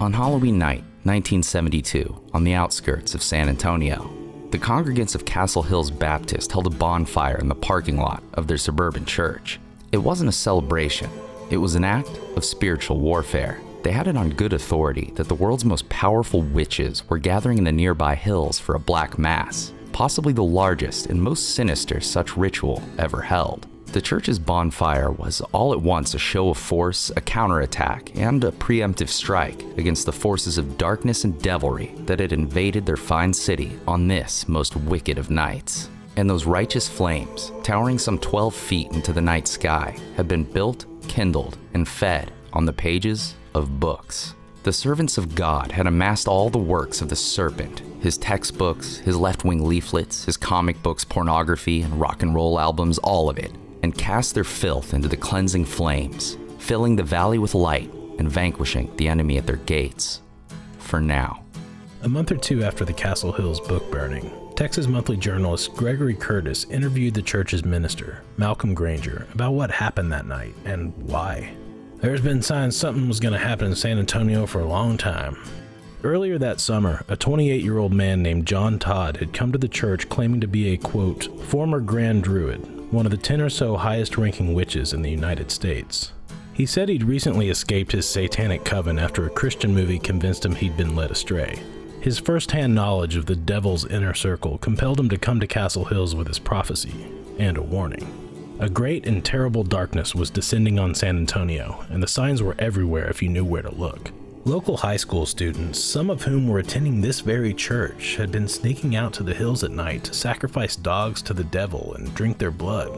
On Halloween night, 1972, on the outskirts of San Antonio, the congregants of Castle Hills Baptist held a bonfire in the parking lot of their suburban church. It wasn't a celebration, it was an act of spiritual warfare. They had it on good authority that the world's most powerful witches were gathering in the nearby hills for a black mass, possibly the largest and most sinister such ritual ever held. The church's bonfire was all at once a show of force, a counterattack, and a preemptive strike against the forces of darkness and devilry that had invaded their fine city on this most wicked of nights. And those righteous flames, towering some 12 feet into the night sky, had been built, kindled, and fed on the pages of books. The servants of God had amassed all the works of the serpent his textbooks, his left wing leaflets, his comic books, pornography, and rock and roll albums, all of it and cast their filth into the cleansing flames, filling the valley with light and vanquishing the enemy at their gates. For now. A month or two after the Castle Hills book burning, Texas Monthly journalist Gregory Curtis interviewed the church's minister, Malcolm Granger, about what happened that night and why. There's been signs something was going to happen in San Antonio for a long time. Earlier that summer, a 28 year old man named John Todd had come to the church claiming to be a quote, former Grand Druid, one of the 10 or so highest ranking witches in the United States. He said he'd recently escaped his satanic coven after a Christian movie convinced him he'd been led astray. His first hand knowledge of the devil's inner circle compelled him to come to Castle Hills with his prophecy and a warning. A great and terrible darkness was descending on San Antonio, and the signs were everywhere if you knew where to look. Local high school students, some of whom were attending this very church, had been sneaking out to the hills at night to sacrifice dogs to the devil and drink their blood.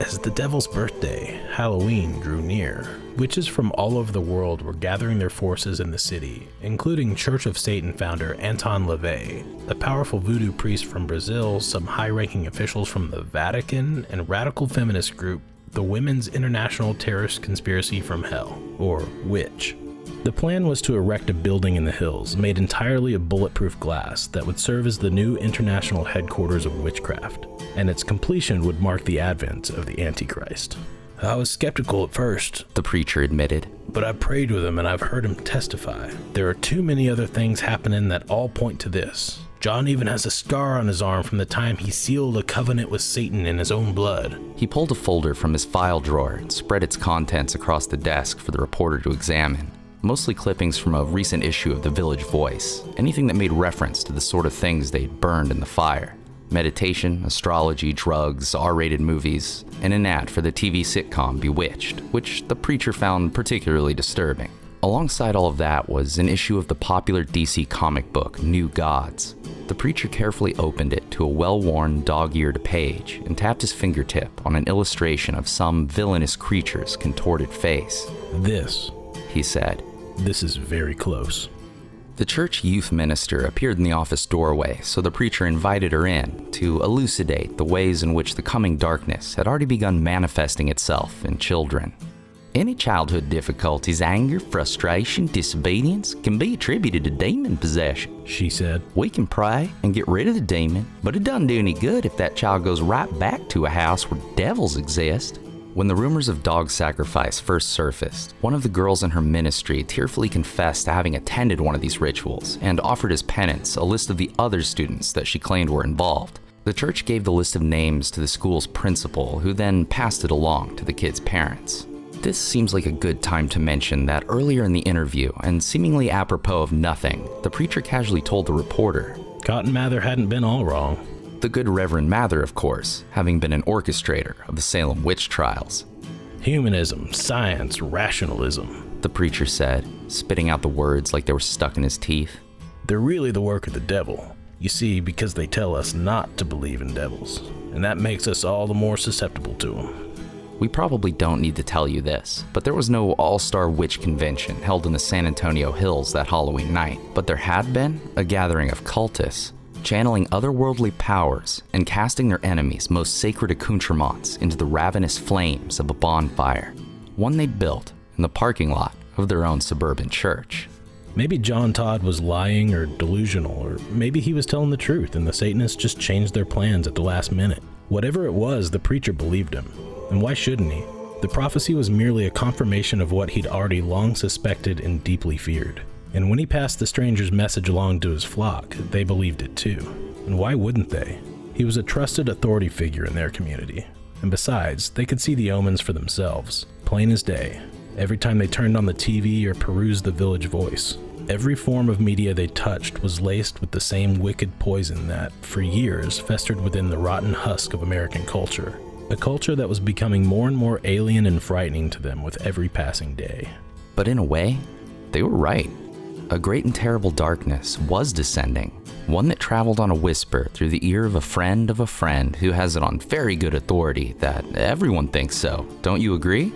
As the devil's birthday, Halloween, drew near, witches from all over the world were gathering their forces in the city, including Church of Satan founder Anton LaVey, a powerful voodoo priest from Brazil, some high ranking officials from the Vatican, and radical feminist group, the Women's International Terrorist Conspiracy from Hell, or WITCH. The plan was to erect a building in the hills made entirely of bulletproof glass that would serve as the new international headquarters of witchcraft, and its completion would mark the advent of the Antichrist. I was skeptical at first, the preacher admitted. But I prayed with him and I've heard him testify. There are too many other things happening that all point to this. John even has a scar on his arm from the time he sealed a covenant with Satan in his own blood. He pulled a folder from his file drawer and spread its contents across the desk for the reporter to examine mostly clippings from a recent issue of The Village Voice, anything that made reference to the sort of things they'd burned in the fire meditation, astrology, drugs, R rated movies, and an ad for the TV sitcom Bewitched, which the preacher found particularly disturbing. Alongside all of that was an issue of the popular DC comic book New Gods. The preacher carefully opened it to a well worn, dog eared page and tapped his fingertip on an illustration of some villainous creature's contorted face. This, he said, this is very close. The church youth minister appeared in the office doorway, so the preacher invited her in to elucidate the ways in which the coming darkness had already begun manifesting itself in children. Any childhood difficulties, anger, frustration, disobedience, can be attributed to demon possession, she said. We can pray and get rid of the demon, but it doesn't do any good if that child goes right back to a house where devils exist. When the rumors of dog sacrifice first surfaced, one of the girls in her ministry tearfully confessed to having attended one of these rituals and offered as penance a list of the other students that she claimed were involved. The church gave the list of names to the school's principal, who then passed it along to the kids' parents. This seems like a good time to mention that earlier in the interview, and seemingly apropos of nothing, the preacher casually told the reporter Cotton Mather hadn't been all wrong the good Reverend Mather, of course, having been an orchestrator of the Salem witch trials. Humanism, science, rationalism, the preacher said, spitting out the words like they were stuck in his teeth. They're really the work of the devil. You see, because they tell us not to believe in devils, and that makes us all the more susceptible to them. We probably don't need to tell you this, but there was no All Star Witch Convention held in the San Antonio Hills that Halloween night, but there had been a gathering of cultists channeling otherworldly powers and casting their enemies' most sacred accoutrements into the ravenous flames of a bonfire, one they'd built in the parking lot of their own suburban church. Maybe John Todd was lying or delusional, or maybe he was telling the truth and the Satanists just changed their plans at the last minute. Whatever it was, the preacher believed him. And why shouldn't he? The prophecy was merely a confirmation of what he'd already long suspected and deeply feared And when he passed the stranger's message along to his flock, they believed it too. And why wouldn't they? He was a trusted authority figure in their community. And besides, they could see the omens for themselves, plain as day, every time they turned on the TV or perused the village voice. Every form of media they touched was laced with the same wicked poison that, for years, festered within the rotten husk of American culture. A culture that was becoming more and more alien and frightening to them with every passing day. But in a way, they were right. A great and terrible darkness was descending, one that traveled on a whisper through the ear of a friend of a friend who has it on very good authority that everyone thinks so. Don't you agree?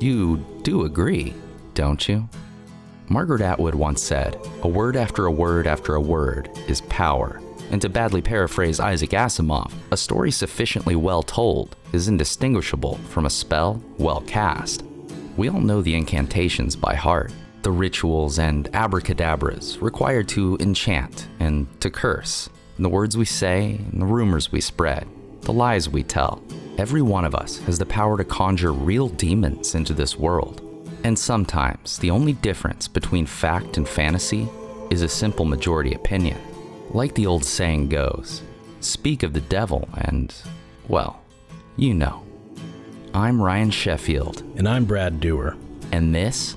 You do agree, don't you? Margaret Atwood once said, A word after a word after a word is power. And to badly paraphrase Isaac Asimov, a story sufficiently well told is indistinguishable from a spell well cast. We all know the incantations by heart, the rituals and abracadabras required to enchant and to curse, and the words we say and the rumors we spread, the lies we tell. Every one of us has the power to conjure real demons into this world. And sometimes the only difference between fact and fantasy is a simple majority opinion. Like the old saying goes speak of the devil, and, well, you know. I'm Ryan Sheffield. And I'm Brad Dewar. And this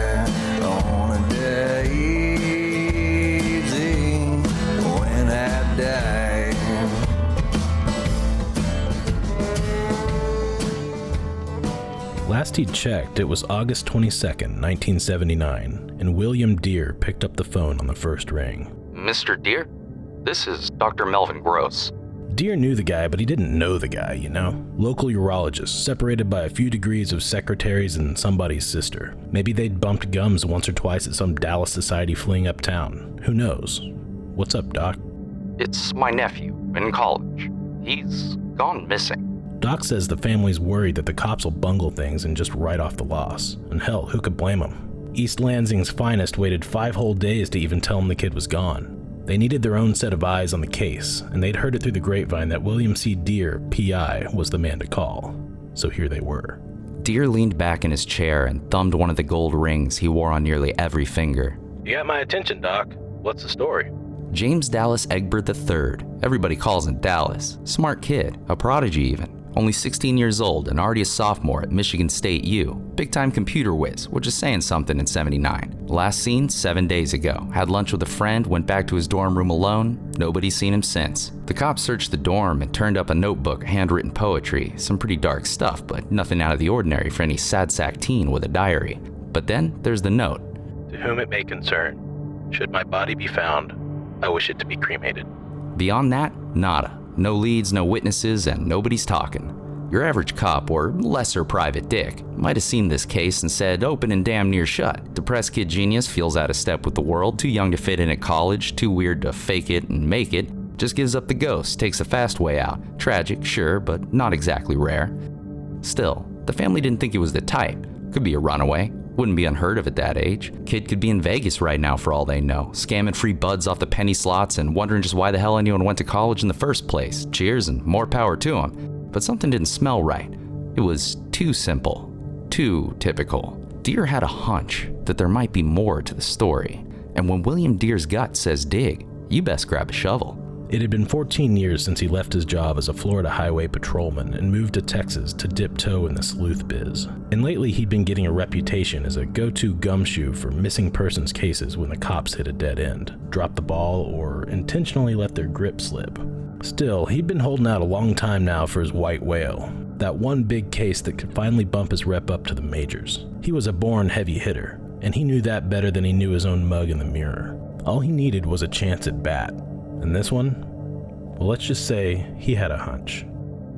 Last he checked, it was August 22nd, 1979, and William Dear picked up the phone on the first ring. Mr. Dear? This is Dr. Melvin Gross. Dear knew the guy, but he didn't know the guy, you know? Local urologist, separated by a few degrees of secretaries and somebody's sister. Maybe they'd bumped gums once or twice at some Dallas society fleeing uptown. Who knows? What's up, Doc? It's my nephew in college. He's gone missing. Doc says the family's worried that the cops will bungle things and just write off the loss. And hell, who could blame them? East Lansing's finest waited five whole days to even tell him the kid was gone. They needed their own set of eyes on the case, and they'd heard it through the grapevine that William C. Dear, PI, was the man to call. So here they were. Dear leaned back in his chair and thumbed one of the gold rings he wore on nearly every finger. You got my attention, Doc. What's the story? James Dallas Egbert III. Everybody calls him Dallas. Smart kid, a prodigy even. Only 16 years old and already a sophomore at Michigan State U. Big time computer whiz, which is saying something in 79. Last seen seven days ago. Had lunch with a friend, went back to his dorm room alone. Nobody's seen him since. The cops searched the dorm and turned up a notebook, handwritten poetry. Some pretty dark stuff, but nothing out of the ordinary for any sad sack teen with a diary. But then there's the note To whom it may concern, should my body be found, I wish it to be cremated. Beyond that, nada. No leads, no witnesses, and nobody's talking. Your average cop or lesser private dick might have seen this case and said, open and damn near shut. Depressed kid genius feels out of step with the world, too young to fit in at college, too weird to fake it and make it. Just gives up the ghost, takes a fast way out. Tragic, sure, but not exactly rare. Still, the family didn't think he was the type. Could be a runaway, wouldn't be unheard of at that age. Kid could be in Vegas right now for all they know, scamming free buds off the penny slots and wondering just why the hell anyone went to college in the first place. Cheers and more power to him. But something didn't smell right. It was too simple, too typical. Dear had a hunch that there might be more to the story. And when William Dear's gut says dig, you best grab a shovel. It had been 14 years since he left his job as a Florida highway patrolman and moved to Texas to dip toe in the sleuth biz. And lately, he'd been getting a reputation as a go to gumshoe for missing persons cases when the cops hit a dead end, dropped the ball, or intentionally let their grip slip. Still, he'd been holding out a long time now for his white whale, that one big case that could finally bump his rep up to the majors. He was a born heavy hitter, and he knew that better than he knew his own mug in the mirror. All he needed was a chance at bat, and this one? Well, let's just say he had a hunch.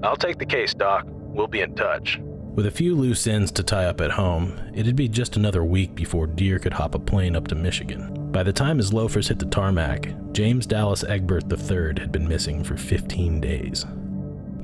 I'll take the case, Doc. We'll be in touch. With a few loose ends to tie up at home, it'd be just another week before Dear could hop a plane up to Michigan. By the time his loafers hit the tarmac, James Dallas Egbert III had been missing for 15 days.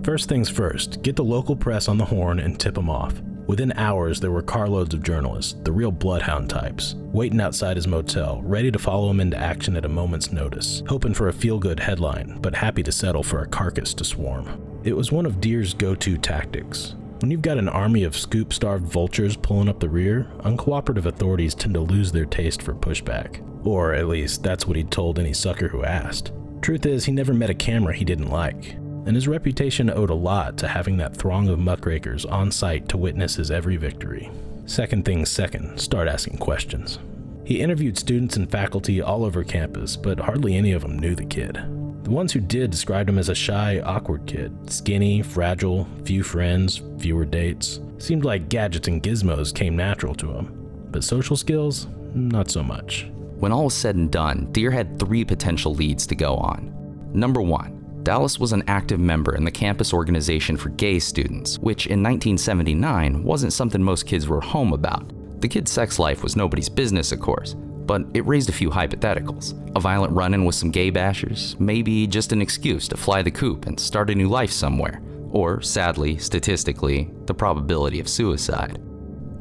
First things first, get the local press on the horn and tip them off. Within hours, there were carloads of journalists, the real bloodhound types, waiting outside his motel, ready to follow him into action at a moment's notice, hoping for a feel good headline, but happy to settle for a carcass to swarm. It was one of Dear's go to tactics. When you've got an army of scoop starved vultures pulling up the rear, uncooperative authorities tend to lose their taste for pushback. Or at least, that's what he told any sucker who asked. Truth is, he never met a camera he didn't like and his reputation owed a lot to having that throng of muckrakers on site to witness his every victory. Second things second, start asking questions. He interviewed students and faculty all over campus, but hardly any of them knew the kid. The ones who did described him as a shy, awkward kid, skinny, fragile, few friends, fewer dates. Seemed like gadgets and gizmos came natural to him, but social skills, not so much. When all was said and done, Dear had three potential leads to go on. Number one, Dallas was an active member in the campus organization for gay students, which in 1979 wasn't something most kids were home about. The kid's sex life was nobody's business, of course, but it raised a few hypotheticals. A violent run in with some gay bashers, maybe just an excuse to fly the coop and start a new life somewhere, or, sadly, statistically, the probability of suicide.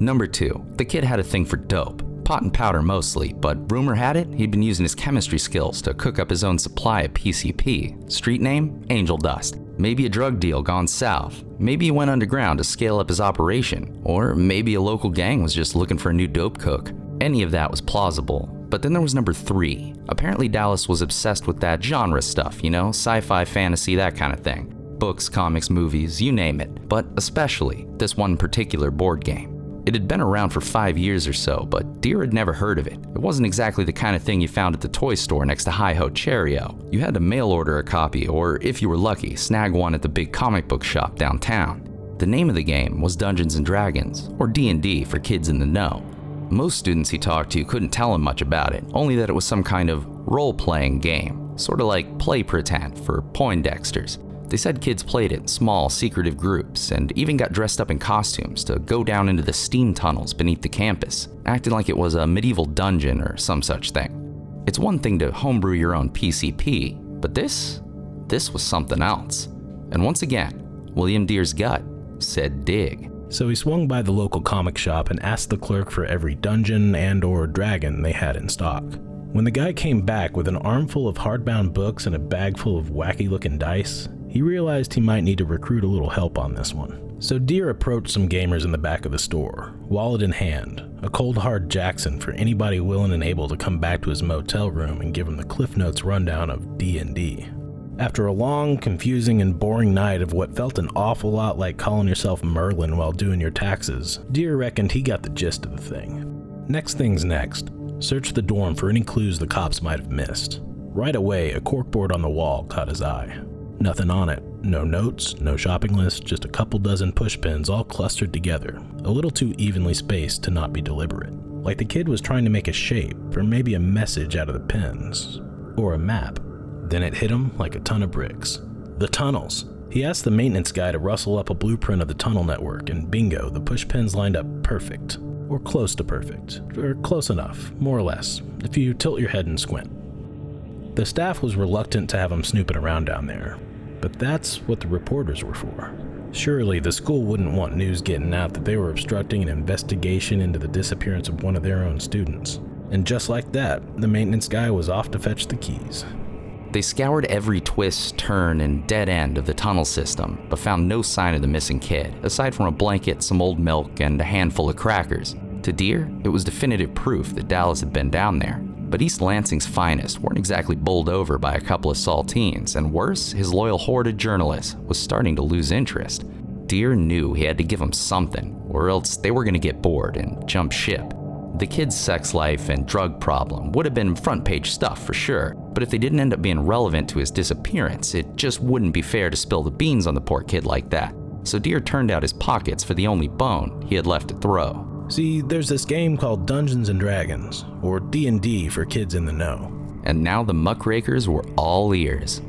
Number two, the kid had a thing for dope pot and powder mostly, but rumor had it he'd been using his chemistry skills to cook up his own supply of PCP. Street name? Angel Dust. Maybe a drug deal gone south. Maybe he went underground to scale up his operation. Or maybe a local gang was just looking for a new dope cook. Any of that was plausible. But then there was number three. Apparently, Dallas was obsessed with that genre stuff, you know, sci fi, fantasy, that kind of thing. Books, comics, movies, you name it. But especially this one particular board game. It had been around for five years or so, but Dear had never heard of it. It wasn't exactly the kind of thing you found at the toy store next to Hi Ho Cherry-O. You had to mail order a copy, or if you were lucky, snag one at the big comic book shop downtown. The name of the game was Dungeons and Dragons, or D&D for kids in the know. Most students he talked to couldn't tell him much about it, only that it was some kind of role-playing game, sort of like play pretend for Poindexters. They said kids played it in small, secretive groups and even got dressed up in costumes to go down into the steam tunnels beneath the campus, acting like it was a medieval dungeon or some such thing. It's one thing to homebrew your own PCP, but this? This was something else. And once again, William Dear's gut said dig. So he swung by the local comic shop and asked the clerk for every dungeon and or dragon they had in stock. When the guy came back with an armful of hardbound books and a bag full of wacky looking dice, he realized he might need to recruit a little help on this one. So Dear approached some gamers in the back of the store, wallet in hand, a cold hard Jackson for anybody willing and able to come back to his motel room and give him the Cliff Notes rundown of D&D. After a long, confusing, and boring night of what felt an awful lot like calling yourself Merlin while doing your taxes, Dear reckoned he got the gist of the thing. Next thing's next. Search the dorm for any clues the cops might have missed. Right away, a corkboard on the wall caught his eye. Nothing on it. No notes, no shopping list, just a couple dozen pushpins all clustered together, a little too evenly spaced to not be deliberate. Like the kid was trying to make a shape, or maybe a message out of the pins. Or a map. Then it hit him like a ton of bricks. The tunnels! He asked the maintenance guy to rustle up a blueprint of the tunnel network, and bingo, the pushpins lined up perfect. Or close to perfect. Or close enough, more or less, if you tilt your head and squint. The staff was reluctant to have him snooping around down there, but that's what the reporters were for. Surely the school wouldn't want news getting out that they were obstructing an investigation into the disappearance of one of their own students. And just like that, the maintenance guy was off to fetch the keys. They scoured every twist, turn, and dead end of the tunnel system, but found no sign of the missing kid, aside from a blanket, some old milk, and a handful of crackers. To Dear, it was definitive proof that Dallas had been down there. But East Lansing's finest weren't exactly bowled over by a couple of saltines, and worse, his loyal horde of journalists was starting to lose interest. Dear knew he had to give them something, or else they were going to get bored and jump ship. The kid's sex life and drug problem would have been front page stuff for sure, but if they didn't end up being relevant to his disappearance, it just wouldn't be fair to spill the beans on the poor kid like that. So Dear turned out his pockets for the only bone he had left to throw. See, there's this game called Dungeons and Dragons, or D&D for kids in the know. And now the muckrakers were all ears.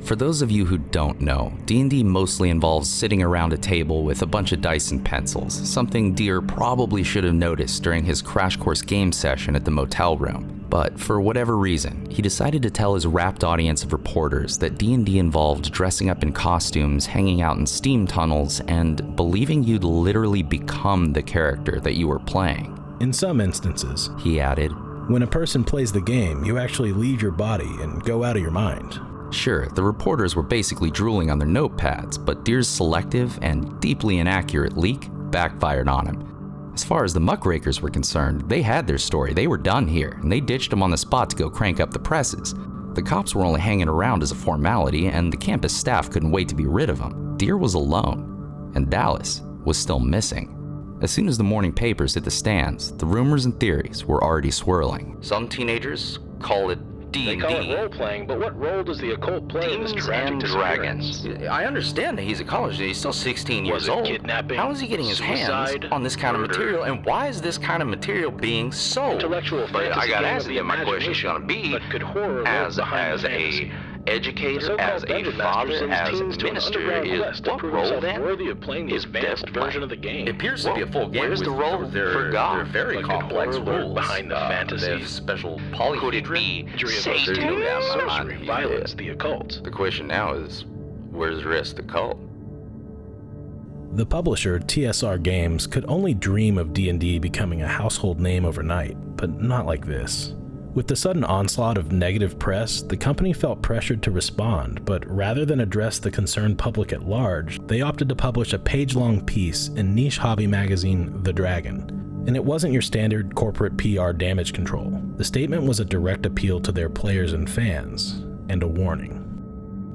For those of you who don't know, D&D mostly involves sitting around a table with a bunch of dice and pencils, something Dear probably should have noticed during his crash course game session at the motel room. But for whatever reason, he decided to tell his rapt audience of reporters that D&D involved dressing up in costumes, hanging out in steam tunnels, and believing you'd literally become the character that you were playing. In some instances, He added, when a person plays the game, you actually leave your body and go out of your mind. Sure, the reporters were basically drooling on their notepads, but Dear's selective and deeply inaccurate leak backfired on him. As far as the muckrakers were concerned, they had their story. They were done here, and they ditched him on the spot to go crank up the presses. The cops were only hanging around as a formality, and the campus staff couldn't wait to be rid of him. Dear was alone, and Dallas was still missing. As soon as the morning papers hit the stands, the rumors and theories were already swirling. Some teenagers call it They call it role playing, but what role does the occult play in this Demons tragic and dragons. I understand that he's a college student. He's still 16 Was years it old. kidnapping, How is he getting his hands suicide, on this kind murder? of material? And why is this kind of material being sold? Intellectual But I fantasy got to ask the you, my question's imagination, going to be but could horror as, behind as a fantasy? The educator, so-called as a Dungeon Master father, as a teens to an minister, is what role himself then? worthy of playing the is advanced Death version of the game. It appears to be a full game. where's with the role their, for God? Their very Like, complex rules behind the Uh, fantasy? They have special Could it be of Satan? There's no doubt in my mind. Sorcery, violence, the occult. The question now is, where's the rest of the cult? The publisher, TSR Games, could only dream of D&D becoming a household name overnight, but not like this. With the sudden onslaught of negative press, the company felt pressured to respond, but rather than address the concerned public at large, they opted to publish a page-long piece in niche hobby magazine The Dragon. And it wasn't your standard corporate PR damage control. The statement was a direct appeal to their players and fans, and a warning.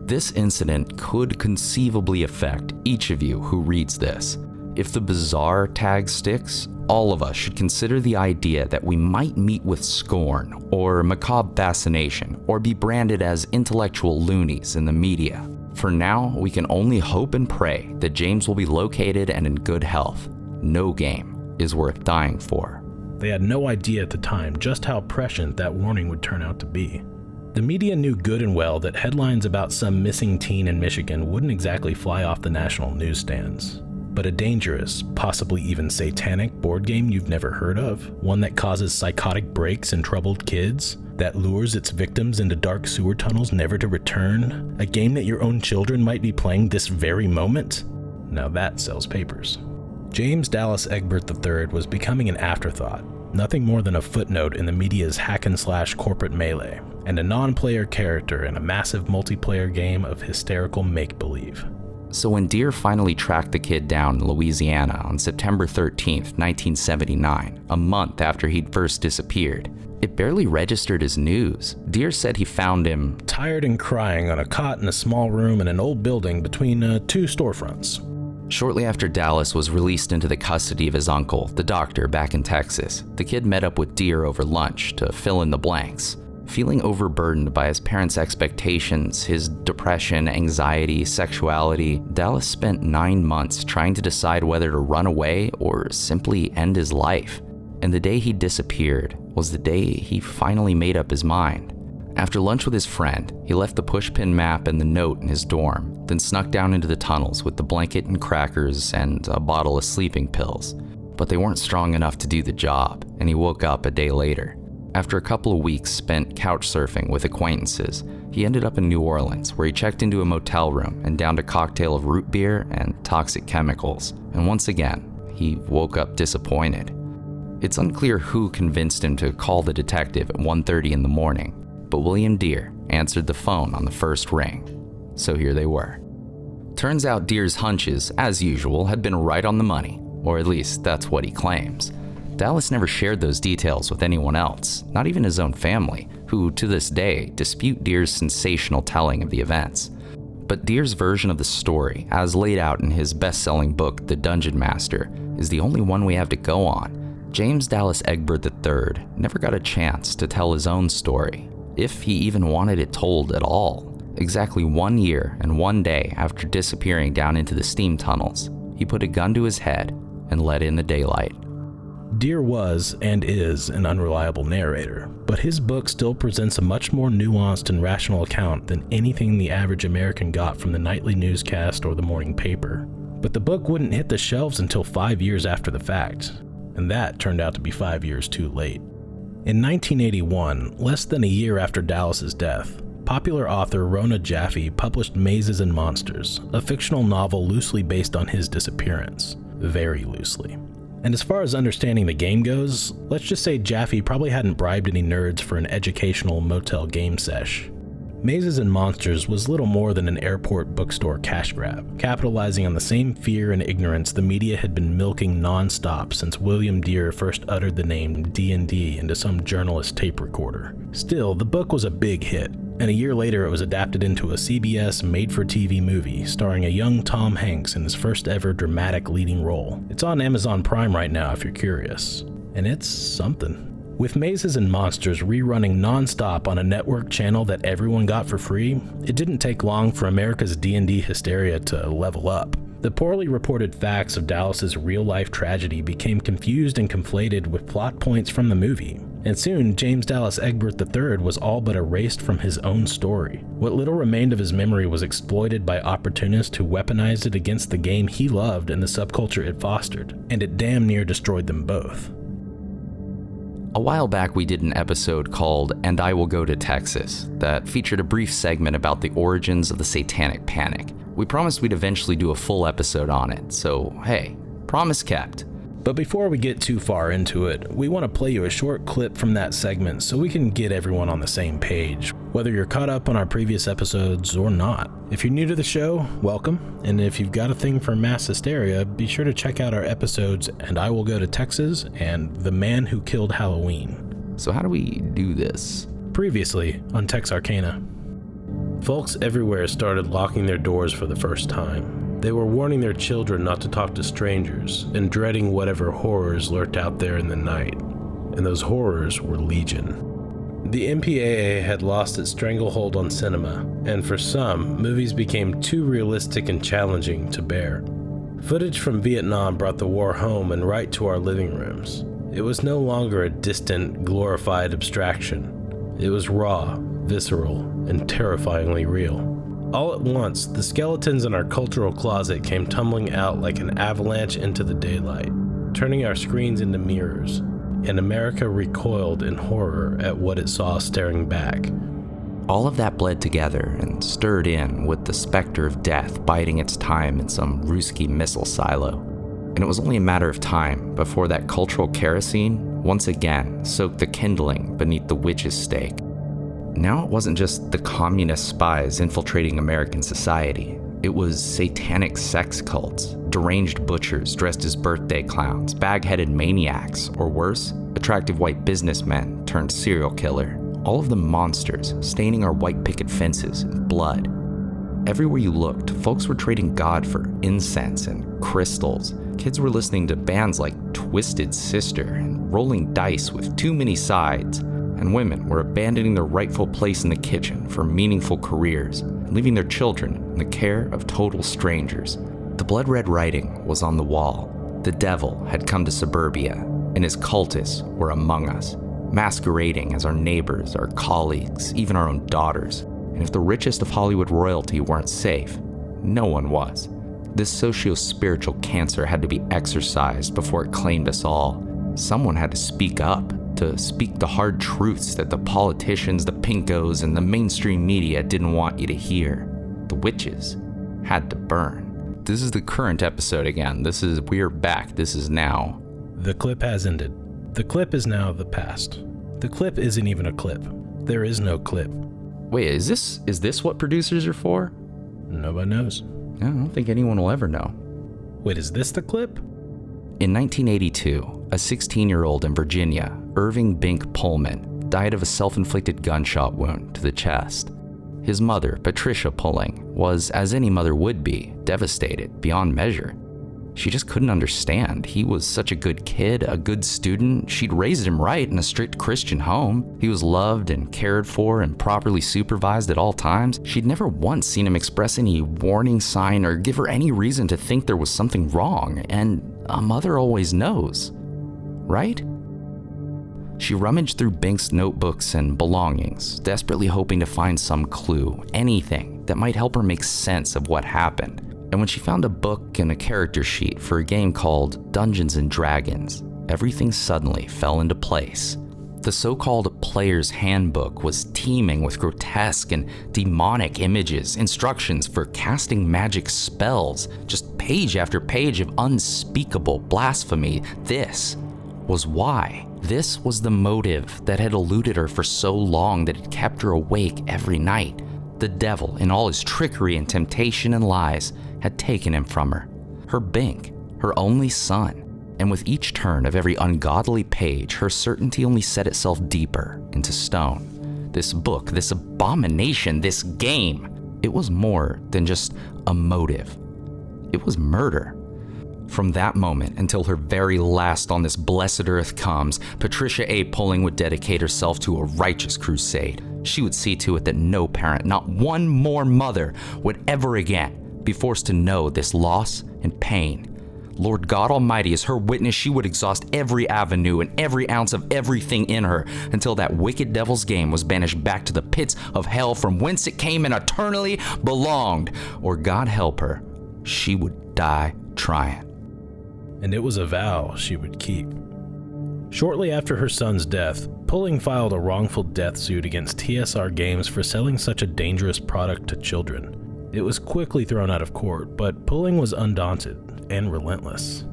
This incident could conceivably affect each of you who reads this. If the bizarre tag sticks, all of us should consider the idea that we might meet with scorn or macabre fascination or be branded as intellectual loonies in the media. For now, we can only hope and pray that James will be located and in good health. No game is worth dying for. They had no idea at the time just how prescient that warning would turn out to be. The media knew good and well that headlines about some missing teen in Michigan wouldn't exactly fly off the national newsstands. But a dangerous, possibly even satanic board game you've never heard of, one that causes psychotic breaks in troubled kids, that lures its victims into dark sewer tunnels never to return, a game that your own children might be playing this very moment? Now that sells papers. James Dallas Egbert III was becoming an afterthought, nothing more than a footnote in the media's hack and slash corporate melee, and a non player character in a massive multiplayer game of hysterical make believe. So when Dear finally tracked the kid down in Louisiana on September 13th, 1979, a month after he'd first disappeared, it barely registered as news. Dear said he found him Tired and crying on a cot in a small room in an old building between uh, two storefronts. Shortly after Dallas was released into the custody of his uncle, the doctor, back in Texas, the kid met up with Dear over lunch to fill in the blanks. Feeling overburdened by his parents' expectations, his depression, anxiety, sexuality, Dallas spent nine months trying to decide whether to run away or simply end his life. And the day he disappeared was the day he finally made up his mind. After lunch with his friend, he left the pushpin map and the note in his dorm, then snuck down into the tunnels with the blanket and crackers and a bottle of sleeping pills. But they weren't strong enough to do the job, and he woke up a day later. After a couple of weeks spent couch surfing with acquaintances, he ended up in New Orleans, where he checked into a motel room and downed a cocktail of root beer and toxic chemicals. And once again, he woke up disappointed. It's unclear who convinced him to call the detective at 1:30 in the morning, but William Dear answered the phone on the first ring. So here they were. Turns out Dear's hunches, as usual, had been right on the money, or at least that's what he claims. Dallas never shared those details with anyone else, not even his own family, who to this day dispute Dear's sensational telling of the events. But Dear's version of the story, as laid out in his best selling book, The Dungeon Master, is the only one we have to go on. James Dallas Egbert III never got a chance to tell his own story, if he even wanted it told at all. Exactly one year and one day after disappearing down into the steam tunnels, he put a gun to his head and let in the daylight. Dear was and is an unreliable narrator, but his book still presents a much more nuanced and rational account than anything the average American got from the nightly newscast or the morning paper. But the book wouldn't hit the shelves until five years after the fact, and that turned out to be five years too late. In 1981, less than a year after Dallas's death, popular author Rona Jaffe published Mazes and Monsters, a fictional novel loosely based on his disappearance. Very loosely. And as far as understanding the game goes, let's just say Jaffe probably hadn't bribed any nerds for an educational motel game sesh. Mazes and Monsters was little more than an airport bookstore cash grab, capitalizing on the same fear and ignorance the media had been milking non-stop since William Dear first uttered the name D&D into some journalist tape recorder. Still, the book was a big hit, and a year later it was adapted into a CBS made-for-TV movie starring a young Tom Hanks in his first ever dramatic leading role. It's on Amazon Prime right now if you're curious, and it's something. With Mazes and Monsters rerunning non-stop on a network channel that everyone got for free, it didn't take long for America's D&D hysteria to level up. The poorly reported facts of Dallas's real-life tragedy became confused and conflated with plot points from the movie, and soon James Dallas Egbert III was all but erased from his own story. What little remained of his memory was exploited by opportunists who weaponized it against the game he loved and the subculture it fostered, and it damn near destroyed them both. A while back, we did an episode called And I Will Go to Texas that featured a brief segment about the origins of the Satanic Panic. We promised we'd eventually do a full episode on it, so hey, promise kept. But before we get too far into it, we want to play you a short clip from that segment so we can get everyone on the same page, whether you're caught up on our previous episodes or not. If you're new to the show, welcome, and if you've got a thing for mass hysteria, be sure to check out our episodes And I Will Go to Texas and The Man Who Killed Halloween. So, how do we do this? Previously on Texarkana. Folks everywhere started locking their doors for the first time. They were warning their children not to talk to strangers and dreading whatever horrors lurked out there in the night. And those horrors were legion. The MPAA had lost its stranglehold on cinema, and for some, movies became too realistic and challenging to bear. Footage from Vietnam brought the war home and right to our living rooms. It was no longer a distant, glorified abstraction. It was raw, visceral, and terrifyingly real. All at once, the skeletons in our cultural closet came tumbling out like an avalanche into the daylight, turning our screens into mirrors, and America recoiled in horror at what it saw staring back. All of that bled together and stirred in with the specter of death biding its time in some Ruski missile silo. And it was only a matter of time before that cultural kerosene once again soaked the kindling beneath the witch's stake. Now it wasn't just the communist spies infiltrating American society. It was satanic sex cults, deranged butchers dressed as birthday clowns, bag headed maniacs, or worse, attractive white businessmen turned serial killer. All of them monsters, staining our white picket fences in blood. Everywhere you looked, folks were trading God for incense and crystals. Kids were listening to bands like Twisted Sister and rolling dice with too many sides and women were abandoning their rightful place in the kitchen for meaningful careers and leaving their children in the care of total strangers. The blood red writing was on the wall. The devil had come to suburbia, and his cultists were among us, masquerading as our neighbors, our colleagues, even our own daughters. And if the richest of Hollywood royalty weren't safe, no one was. This socio spiritual cancer had to be exorcised before it claimed us all. Someone had to speak up to speak the hard truths that the politicians, the pinkos, and the mainstream media didn't want you to hear. The witches had to burn. This is the current episode again. This is We're Back. This is now. The clip has ended. The clip is now the past. The clip isn't even a clip. There is no clip. Wait, is this is this what producers are for? Nobody knows. I don't think anyone will ever know. Wait, is this the clip? In 1982, a 16 year old in Virginia, Irving Bink Pulling, died of a self inflicted gunshot wound to the chest. His mother, Patricia Pulling, was, as any mother would be, devastated beyond measure. She just couldn't understand. He was such a good kid, a good student. She'd raised him right in a strict Christian home. He was loved and cared for and properly supervised at all times. She'd never once seen him express any warning sign or give her any reason to think there was something wrong. And a mother always knows, right? She rummaged through Bink's notebooks and belongings, desperately hoping to find some clue, anything that might help her make sense of what happened and when she found a book and a character sheet for a game called Dungeons and Dragons, everything suddenly fell into place. The so called Player's Handbook was teeming with grotesque and demonic images, instructions for casting magic spells, just page after page of unspeakable blasphemy. This was why. This was the motive that had eluded her for so long that it kept her awake every night. The devil, in all his trickery and temptation and lies, had taken him from her. Her Bink, her only son. And with each turn of every ungodly page, her certainty only set itself deeper into stone. This book, this abomination, this game, it was more than just a motive. It was murder. From that moment until her very last on this blessed earth comes, Patricia A. Pulling would dedicate herself to a righteous crusade. She would see to it that no parent, not one more mother, would ever again be forced to know this loss and pain. Lord God Almighty is her witness, she would exhaust every avenue and every ounce of everything in her until that wicked devil's game was banished back to the pits of hell from whence it came and eternally belonged. Or God help her, she would die trying and it was a vow she would keep. Shortly after her son's death, Pulling filed a wrongful death suit against TSR Games for selling such a dangerous product to children. It was quickly thrown out of court, but Pulling was undaunted and relentless.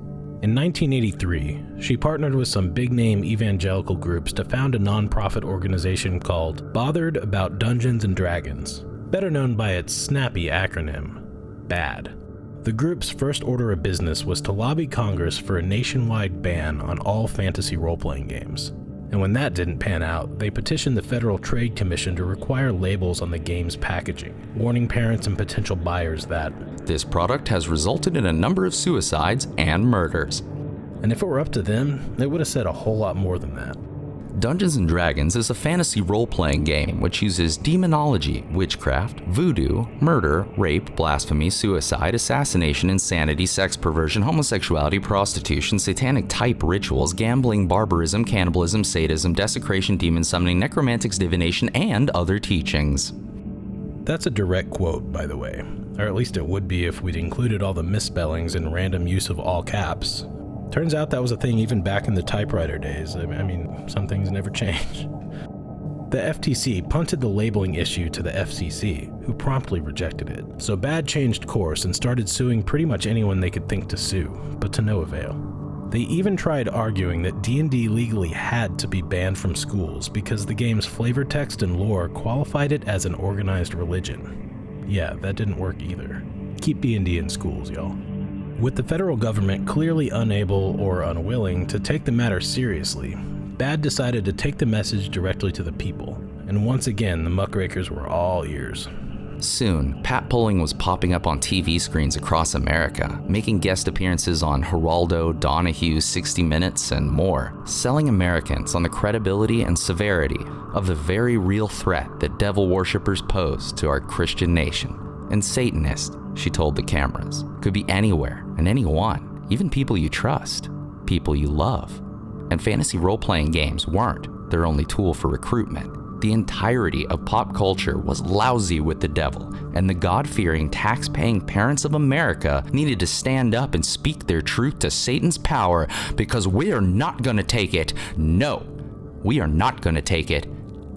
In 1983, she partnered with some big name evangelical groups to found a nonprofit organization called Bothered About Dungeons and Dragons, better known by its snappy acronym BAD. The group's first order of business was to lobby Congress for a nationwide ban on all fantasy role playing games. And when that didn't pan out, they petitioned the Federal Trade Commission to require labels on the game's packaging, warning parents and potential buyers that this product has resulted in a number of suicides and murders. And if it were up to them, they would have said a whole lot more than that. Dungeons and Dragons is a fantasy role playing game which uses demonology, witchcraft, voodoo, murder, rape, blasphemy, suicide, assassination, insanity, sex perversion, homosexuality, prostitution, satanic type rituals, gambling, barbarism, cannibalism, sadism, desecration, demon summoning, necromantics, divination, and other teachings. That's a direct quote, by the way. Or at least it would be if we'd included all the misspellings and random use of all caps. Turns out that was a thing even back in the typewriter days. I mean, some things never change. The FTC punted the labeling issue to the FCC, who promptly rejected it. So Bad changed course and started suing pretty much anyone they could think to sue, but to no avail. They even tried arguing that D&D legally had to be banned from schools because the game's flavor text and lore qualified it as an organized religion. Yeah, that didn't work either. Keep D&D in schools, y'all. With the federal government clearly unable or unwilling to take the matter seriously, Bad decided to take the message directly to the people, and once again the muckrakers were all ears. Soon, Pat Pulling was popping up on TV screens across America, making guest appearances on Geraldo, Donahue, 60 Minutes, and more, selling Americans on the credibility and severity of the very real threat that devil worshippers pose to our Christian nation. And Satanists she told the cameras, could be anywhere and anyone, even people you trust, people you love. And fantasy role playing games weren't their only tool for recruitment. The entirety of pop culture was lousy with the devil, and the God fearing, tax paying parents of America needed to stand up and speak their truth to Satan's power because we are not going to take it. No, we are not going to take it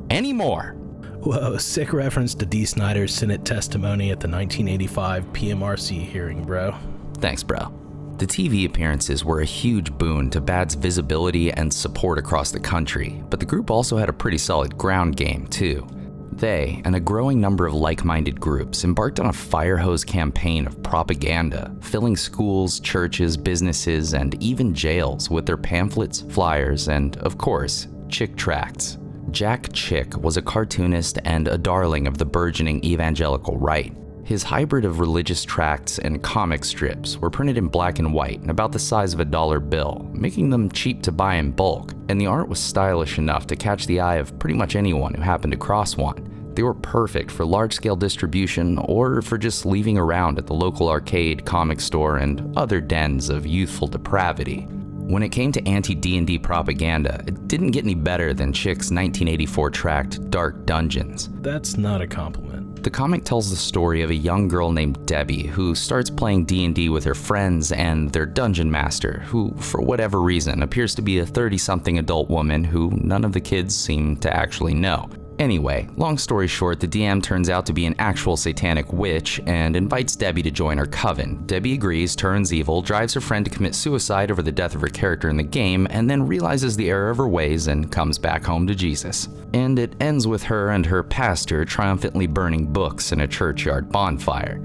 anymore. Whoa, sick reference to Dee Snider's Senate testimony at the 1985 PMRC hearing, bro. Thanks, bro. The TV appearances were a huge boon to Bad's visibility and support across the country, but the group also had a pretty solid ground game, too. They and a growing number of like minded groups embarked on a fire hose campaign of propaganda, filling schools, churches, businesses, and even jails with their pamphlets, flyers, and, of course, chick tracts. Jack Chick was a cartoonist and a darling of the burgeoning evangelical right. His hybrid of religious tracts and comic strips were printed in black and white and about the size of a dollar bill, making them cheap to buy in bulk, and the art was stylish enough to catch the eye of pretty much anyone who happened to cross one. They were perfect for large scale distribution or for just leaving around at the local arcade, comic store, and other dens of youthful depravity. When it came to anti-D&D propaganda, it didn't get any better than Chick's 1984 tract Dark Dungeons. That's not a compliment. The comic tells the story of a young girl named Debbie who starts playing D&D with her friends and their dungeon master, who for whatever reason appears to be a 30-something adult woman who none of the kids seem to actually know. Anyway, long story short, the DM turns out to be an actual satanic witch and invites Debbie to join her coven. Debbie agrees, turns evil, drives her friend to commit suicide over the death of her character in the game, and then realizes the error of her ways and comes back home to Jesus. And it ends with her and her pastor triumphantly burning books in a churchyard bonfire.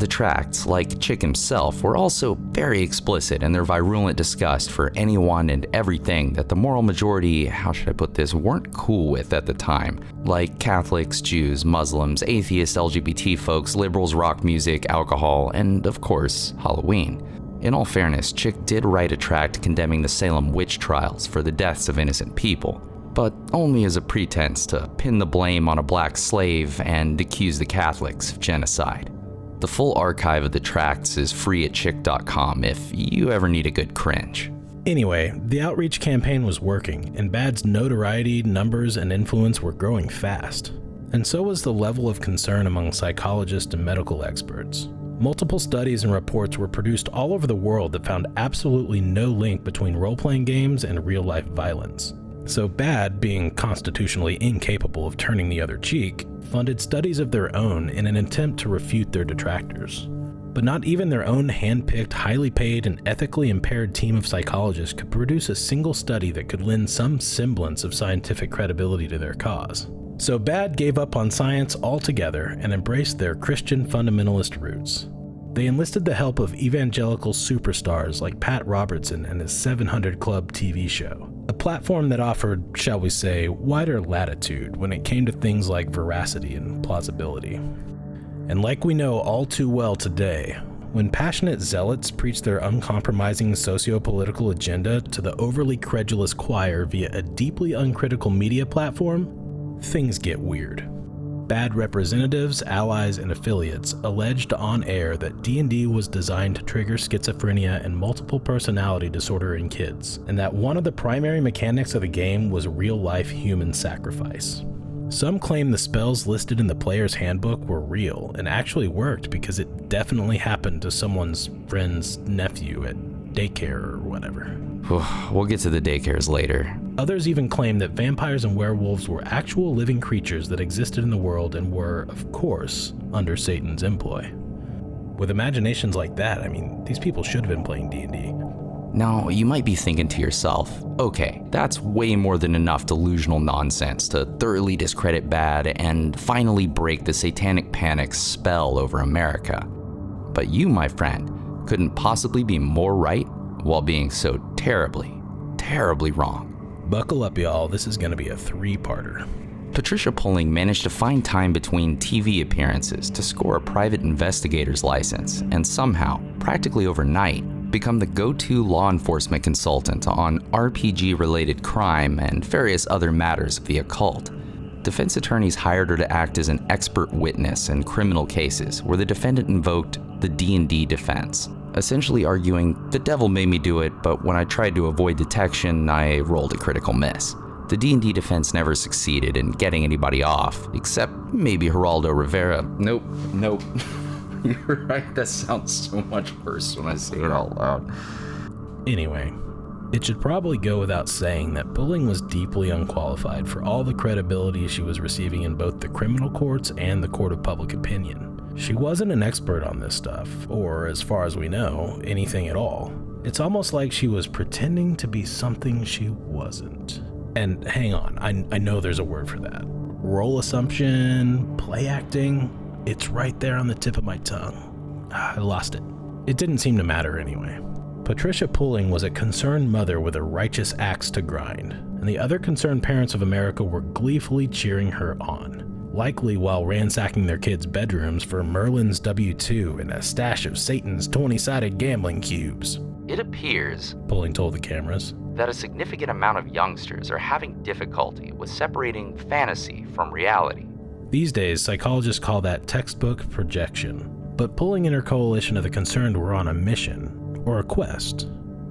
The tracts, like Chick himself, were also very explicit in their virulent disgust for anyone and everything that the moral majority, how should I put this, weren't cool with at the time, like Catholics, Jews, Muslims, atheists, LGBT folks, liberals, rock music, alcohol, and of course, Halloween. In all fairness, Chick did write a tract condemning the Salem witch trials for the deaths of innocent people, but only as a pretense to pin the blame on a black slave and accuse the Catholics of genocide. The full archive of the tracts is free at chick.com if you ever need a good cringe. Anyway, the outreach campaign was working, and BADD's notoriety, numbers, and influence were growing fast. And so was the level of concern among psychologists and medical experts. Multiple studies and reports were produced all over the world that found absolutely no link between role playing games and real life violence. So BADD, being constitutionally incapable of turning the other cheek, funded studies of their own in an attempt to refute their detractors. But not even their own hand picked, highly paid, and ethically impaired team of psychologists could produce a single study that could lend some semblance of scientific credibility to their cause. So BADD gave up on science altogether and embraced their Christian fundamentalist roots. They enlisted the help of evangelical superstars like Pat Robertson and his 700 Club TV show, a platform that offered, shall we say, wider latitude when it came to things like veracity and plausibility. And like we know all too well today, when passionate zealots preach their uncompromising socio political agenda to the overly credulous choir via a deeply uncritical media platform, things get weird BADD representatives, allies, and affiliates alleged on air that D&D was designed to trigger schizophrenia and multiple personality disorder in kids, and that one of the primary mechanics of the game was real-life human sacrifice. Some claim the spells listed in the player's handbook were real and actually worked because it definitely happened to someone's friend's nephew at daycare or whatever. We'll get to the daycares later. Others even claim that vampires and werewolves were actual living creatures that existed in the world and were, of course, under Satan's employ. With imaginations like that, I mean, these people should have been playing D&D. Now, you might be thinking to yourself, okay, that's way more than enough delusional nonsense to thoroughly discredit BADD and finally break the satanic panic's spell over America. But you, my friend, couldn't possibly be more right while being so terribly, terribly wrong. Buckle up, y'all. This is going to be a three parter. Patricia Pulling managed to find time between TV appearances to score a private investigator's license and somehow, practically overnight, become the go to law enforcement consultant on RPG related crime and various other matters of the occult. Defense attorneys hired her to act as an expert witness in criminal cases where the defendant invoked the D&D defense, essentially arguing, the devil made me do it, but when I tried to avoid detection, I rolled a critical miss. The D&D defense never succeeded in getting anybody off, except maybe Geraldo Rivera. Nope, nope. You're right, that sounds so much worse when I say it out loud. Anyway, it should probably go without saying that Pulling was deeply unqualified for all the credibility she was receiving in both the criminal courts and the court of public opinion. She wasn't an expert on this stuff, or as far as we know, anything at all. It's almost like she was pretending to be something she wasn't. And hang on, I, I know there's a word for that. Role assumption, play acting, it's right there on the tip of my tongue. Ah, I lost it. It didn't seem to matter anyway. Patricia Pulling was a concerned mother with a righteous axe to grind, and the other concerned parents of America were gleefully cheering her on likely while ransacking their kids' bedrooms for Merlin's W 2 and a stash of Satan's 20 sided gambling cubes. It appears, Pulling told the cameras, that a significant amount of youngsters are having difficulty with separating fantasy from reality. These days, psychologists call that textbook projection. But Pulling and her coalition of the concerned were on a mission, or a quest.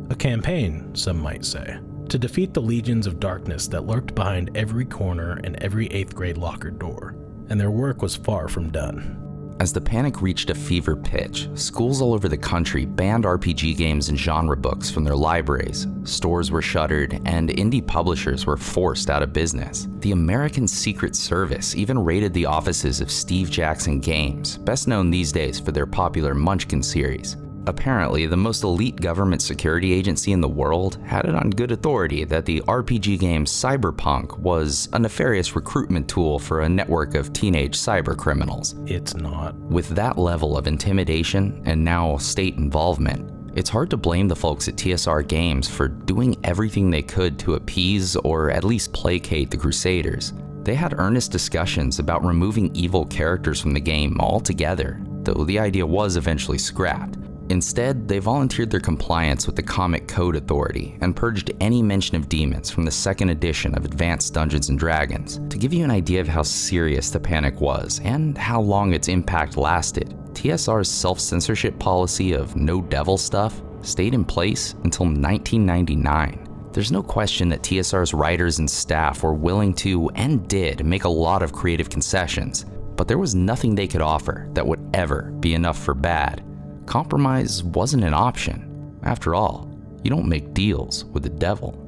A campaign, some might say to defeat the legions of darkness that lurked behind every corner and every 8th grade locker door. and their work was far from done. As the panic reached a fever pitch, schools all over the country banned RPG games and genre books from their libraries, stores were shuttered, and indie publishers were forced out of business. The American Secret Service even raided the offices of Steve Jackson Games, best known these days for their popular Munchkin series. Apparently, the most elite government security agency in the world had it on good authority that the RPG game Cyberpunk was a nefarious recruitment tool for a network of teenage cybercriminals. It's not. With that level of intimidation and now state involvement, it's hard to blame the folks at TSR Games for doing everything they could to appease or at least placate the Crusaders. They had earnest discussions about removing evil characters from the game altogether, though the idea was eventually scrapped. Instead, they volunteered their compliance with the Comic Code Authority and purged any mention of demons from the second edition of Advanced Dungeons and Dragons. To give you an idea of how serious the panic was and how long its impact lasted, TSR's self censorship policy of no devil stuff stayed in place until 1999. There's no question that TSR's writers and staff were willing to and did make a lot of creative concessions, but there was nothing they could offer that would ever be enough for BADD compromise wasn't an option. After all, you don't make deals with the devil.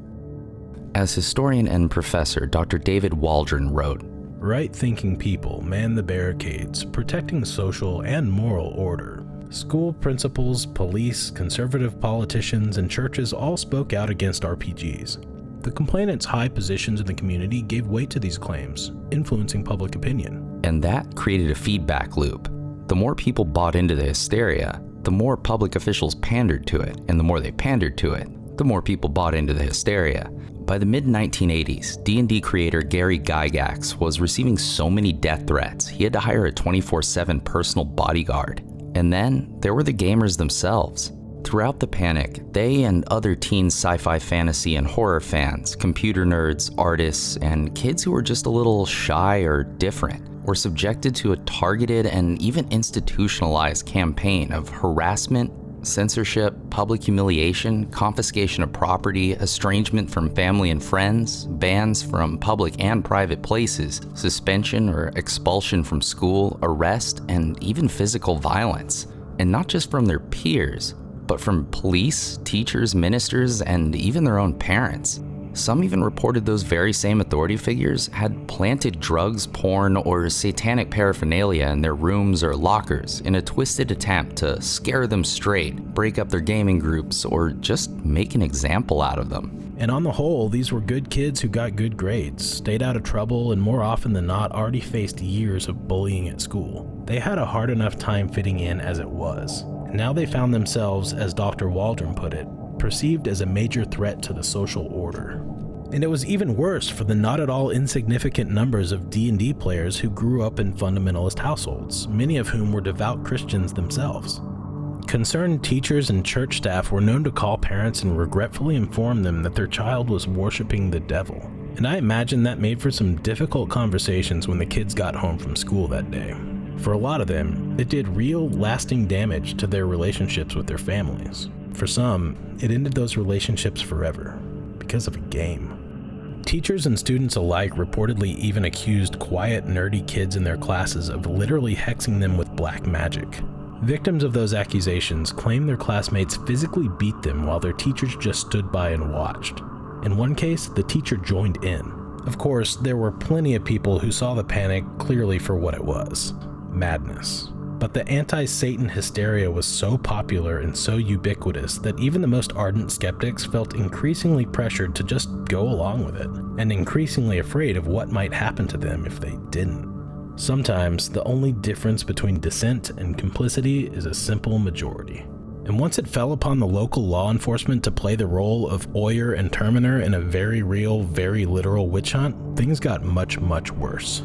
As historian and professor Dr. David Waldron wrote, Right thinking people man the barricades, protecting social and moral order. School principals, police, conservative politicians, and churches all spoke out against RPGs. The complainants' high positions in the community gave weight to these claims, influencing public opinion. And that created a feedback loop. The more people bought into the hysteria, the more public officials pandered to it, and the more they pandered to it, the more people bought into the hysteria. By the mid 1980s, D&D creator Gary Gygax was receiving so many death threats, he had to hire a 24/7 personal bodyguard. And then there were the gamers themselves. Throughout the panic, they and other teen sci fi fantasy and horror fans, computer nerds, artists, and kids who were just a little shy or different were subjected to a targeted and even institutionalized campaign of harassment, censorship, public humiliation, confiscation of property, estrangement from family and friends, bans from public and private places, suspension or expulsion from school, arrest, and even physical violence. And not just from their peers, but from police, teachers, ministers, and even their own parents. Some even reported those very same authority figures had planted drugs, porn, or satanic paraphernalia in their rooms or lockers in a twisted attempt to scare them straight, break up their gaming groups, or just make an example out of them. And on the whole, these were good kids who got good grades, stayed out of trouble, and more often than not already faced years of bullying at school. They had a hard enough time fitting in as it was. Now they found themselves, as Dr. Waldron put it, perceived as a major threat to the social order. And it was even worse for the not at all insignificant numbers of D&D players who grew up in fundamentalist households, many of whom were devout Christians themselves. Concerned teachers and church staff were known to call parents and regretfully inform them that their child was worshiping the devil. And I imagine that made for some difficult conversations when the kids got home from school that day. For a lot of them, it did real, lasting damage to their relationships with their families. For some, it ended those relationships forever because of a game. Teachers and students alike reportedly even accused quiet, nerdy kids in their classes of literally hexing them with black magic. Victims of those accusations claim their classmates physically beat them while their teachers just stood by and watched. In one case, the teacher joined in. Of course, there were plenty of people who saw the panic clearly for what it was madness. But the anti Satan hysteria was so popular and so ubiquitous that even the most ardent skeptics felt increasingly pressured to just go along with it, and increasingly afraid of what might happen to them if they didn't. Sometimes the only difference between dissent and complicity is a simple majority. And once it fell upon the local law enforcement to play the role of Oyer and Terminer in a very real, very literal witch hunt, things got much, much worse.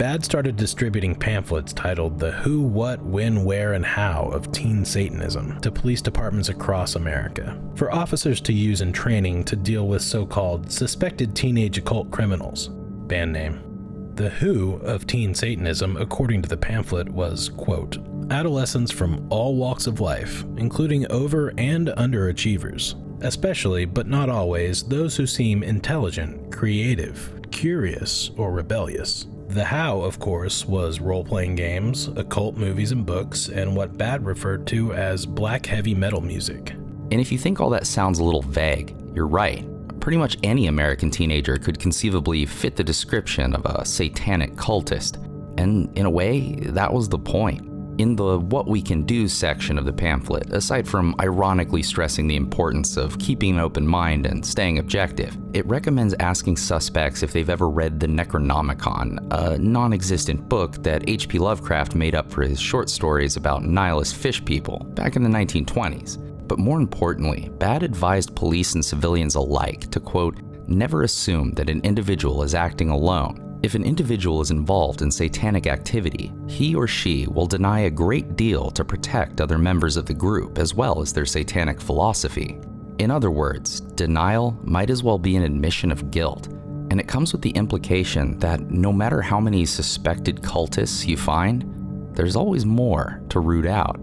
BADD started distributing pamphlets titled The Who, What, When, Where, and How of Teen Satanism to police departments across America for officers to use in training to deal with so called suspected teenage occult criminals. Band name. The Who of Teen Satanism, according to the pamphlet, was, quote, adolescents from all walks of life, including over and underachievers, especially, but not always, those who seem intelligent, creative, curious, or rebellious. The how, of course, was role playing games, occult movies and books, and what BADD referred to as black heavy metal music. And if you think all that sounds a little vague, you're right. Pretty much any American teenager could conceivably fit the description of a satanic cultist. And in a way, that was the point. In the What We Can Do section of the pamphlet, aside from ironically stressing the importance of keeping an open mind and staying objective, it recommends asking suspects if they've ever read the Necronomicon, a non existent book that H.P. Lovecraft made up for his short stories about nihilist fish people back in the 1920s. But more importantly, BADD advised police and civilians alike to quote, never assume that an individual is acting alone if an individual is involved in satanic activity, he or she will deny a great deal to protect other members of the group as well as their satanic philosophy. In other words, denial might as well be an admission of guilt, and it comes with the implication that no matter how many suspected cultists you find, there's always more to root out.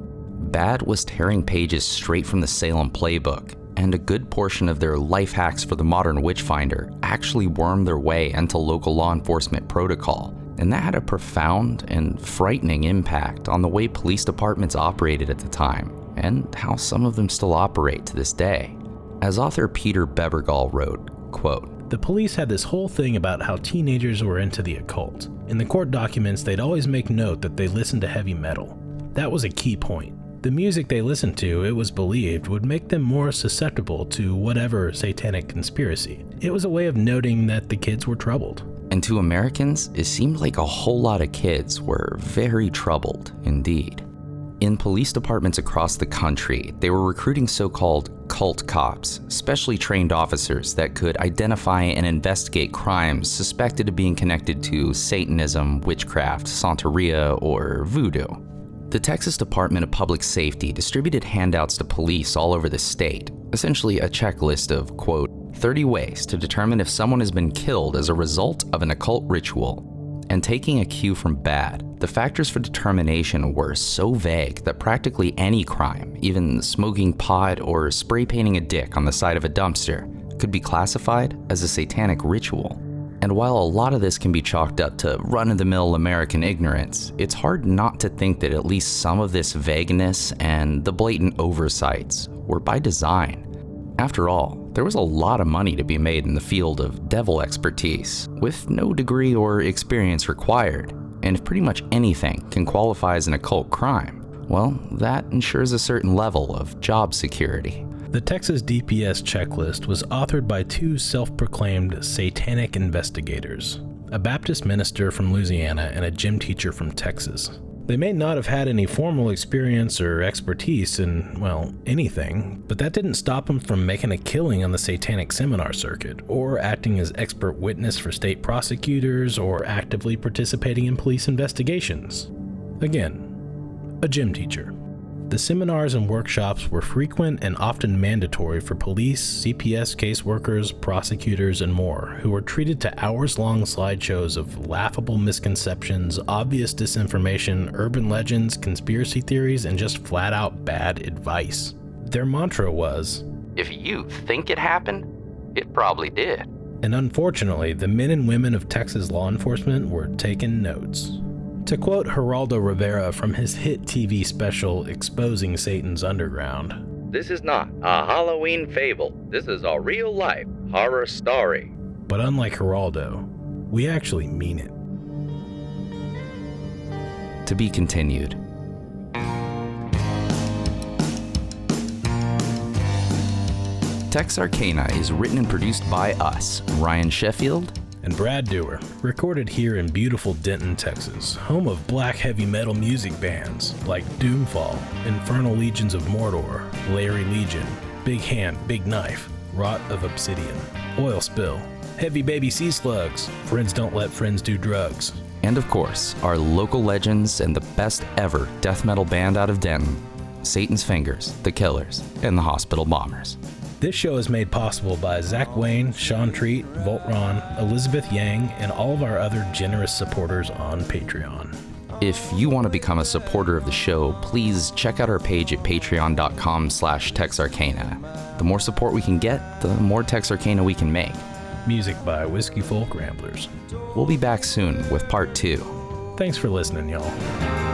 BADD was tearing pages straight from the Salem playbook, and a good portion of their life hacks for the modern witchfinder actually wormed their way into local law enforcement protocol. And that had a profound and frightening impact on the way police departments operated at the time, and how some of them still operate to this day. As author Peter Bebergal wrote, quote, The police had this whole thing about how teenagers were into the occult. In the court documents, they'd always make note that they listened to heavy metal. That was a key point. The music they listened to, it was believed, would make them more susceptible to whatever satanic conspiracy. It was a way of noting that the kids were troubled. And to Americans, it seemed like a whole lot of kids were very troubled indeed. In police departments across the country, they were recruiting so called cult cops, specially trained officers that could identify and investigate crimes suspected of being connected to Satanism, witchcraft, Santeria, or voodoo. The Texas Department of Public Safety distributed handouts to police all over the state, essentially a checklist of, quote, 30 ways to determine if someone has been killed as a result of an occult ritual. And taking a cue from BADD, the factors for determination were so vague that practically any crime, even smoking pot or spray painting a dick on the side of a dumpster, could be classified as a satanic ritual. And while a lot of this can be chalked up to run of the mill American ignorance, it's hard not to think that at least some of this vagueness and the blatant oversights were by design. After all, there was a lot of money to be made in the field of devil expertise, with no degree or experience required, and if pretty much anything can qualify as an occult crime, well, that ensures a certain level of job security. The Texas DPS checklist was authored by two self proclaimed satanic investigators a Baptist minister from Louisiana and a gym teacher from Texas. They may not have had any formal experience or expertise in, well, anything, but that didn't stop them from making a killing on the satanic seminar circuit, or acting as expert witness for state prosecutors, or actively participating in police investigations. Again, a gym teacher. The seminars and workshops were frequent and often mandatory for police, CPS caseworkers, prosecutors, and more, who were treated to hours long slideshows of laughable misconceptions, obvious disinformation, urban legends, conspiracy theories, and just flat out bad advice. Their mantra was If you think it happened, it probably did. And unfortunately, the men and women of Texas law enforcement were taking notes. To quote Geraldo Rivera from his hit TV special Exposing Satan's Underground This is not a Halloween fable. This is a real life horror story. But unlike Geraldo, we actually mean it. To be continued. Tex Arcana is written and produced by us, Ryan Sheffield and Brad Dewar, recorded here in beautiful Denton, Texas, home of black heavy metal music bands like Doomfall, Infernal Legions of Mordor, Larry Legion, Big Hand, Big Knife, Rot of Obsidian, Oil Spill, Heavy Baby Sea Slugs, Friends Don't Let Friends Do Drugs. And of course, our local legends and the best ever death metal band out of Denton, Satan's Fingers, The Killers, and the Hospital Bombers. This show is made possible by Zach Wayne, Sean Treat, Voltron, Elizabeth Yang, and all of our other generous supporters on Patreon. If you want to become a supporter of the show, please check out our page at patreon.com slash texarcana. The more support we can get, the more Tex Arcana we can make. Music by Whiskey Folk Ramblers. We'll be back soon with part two. Thanks for listening, y'all.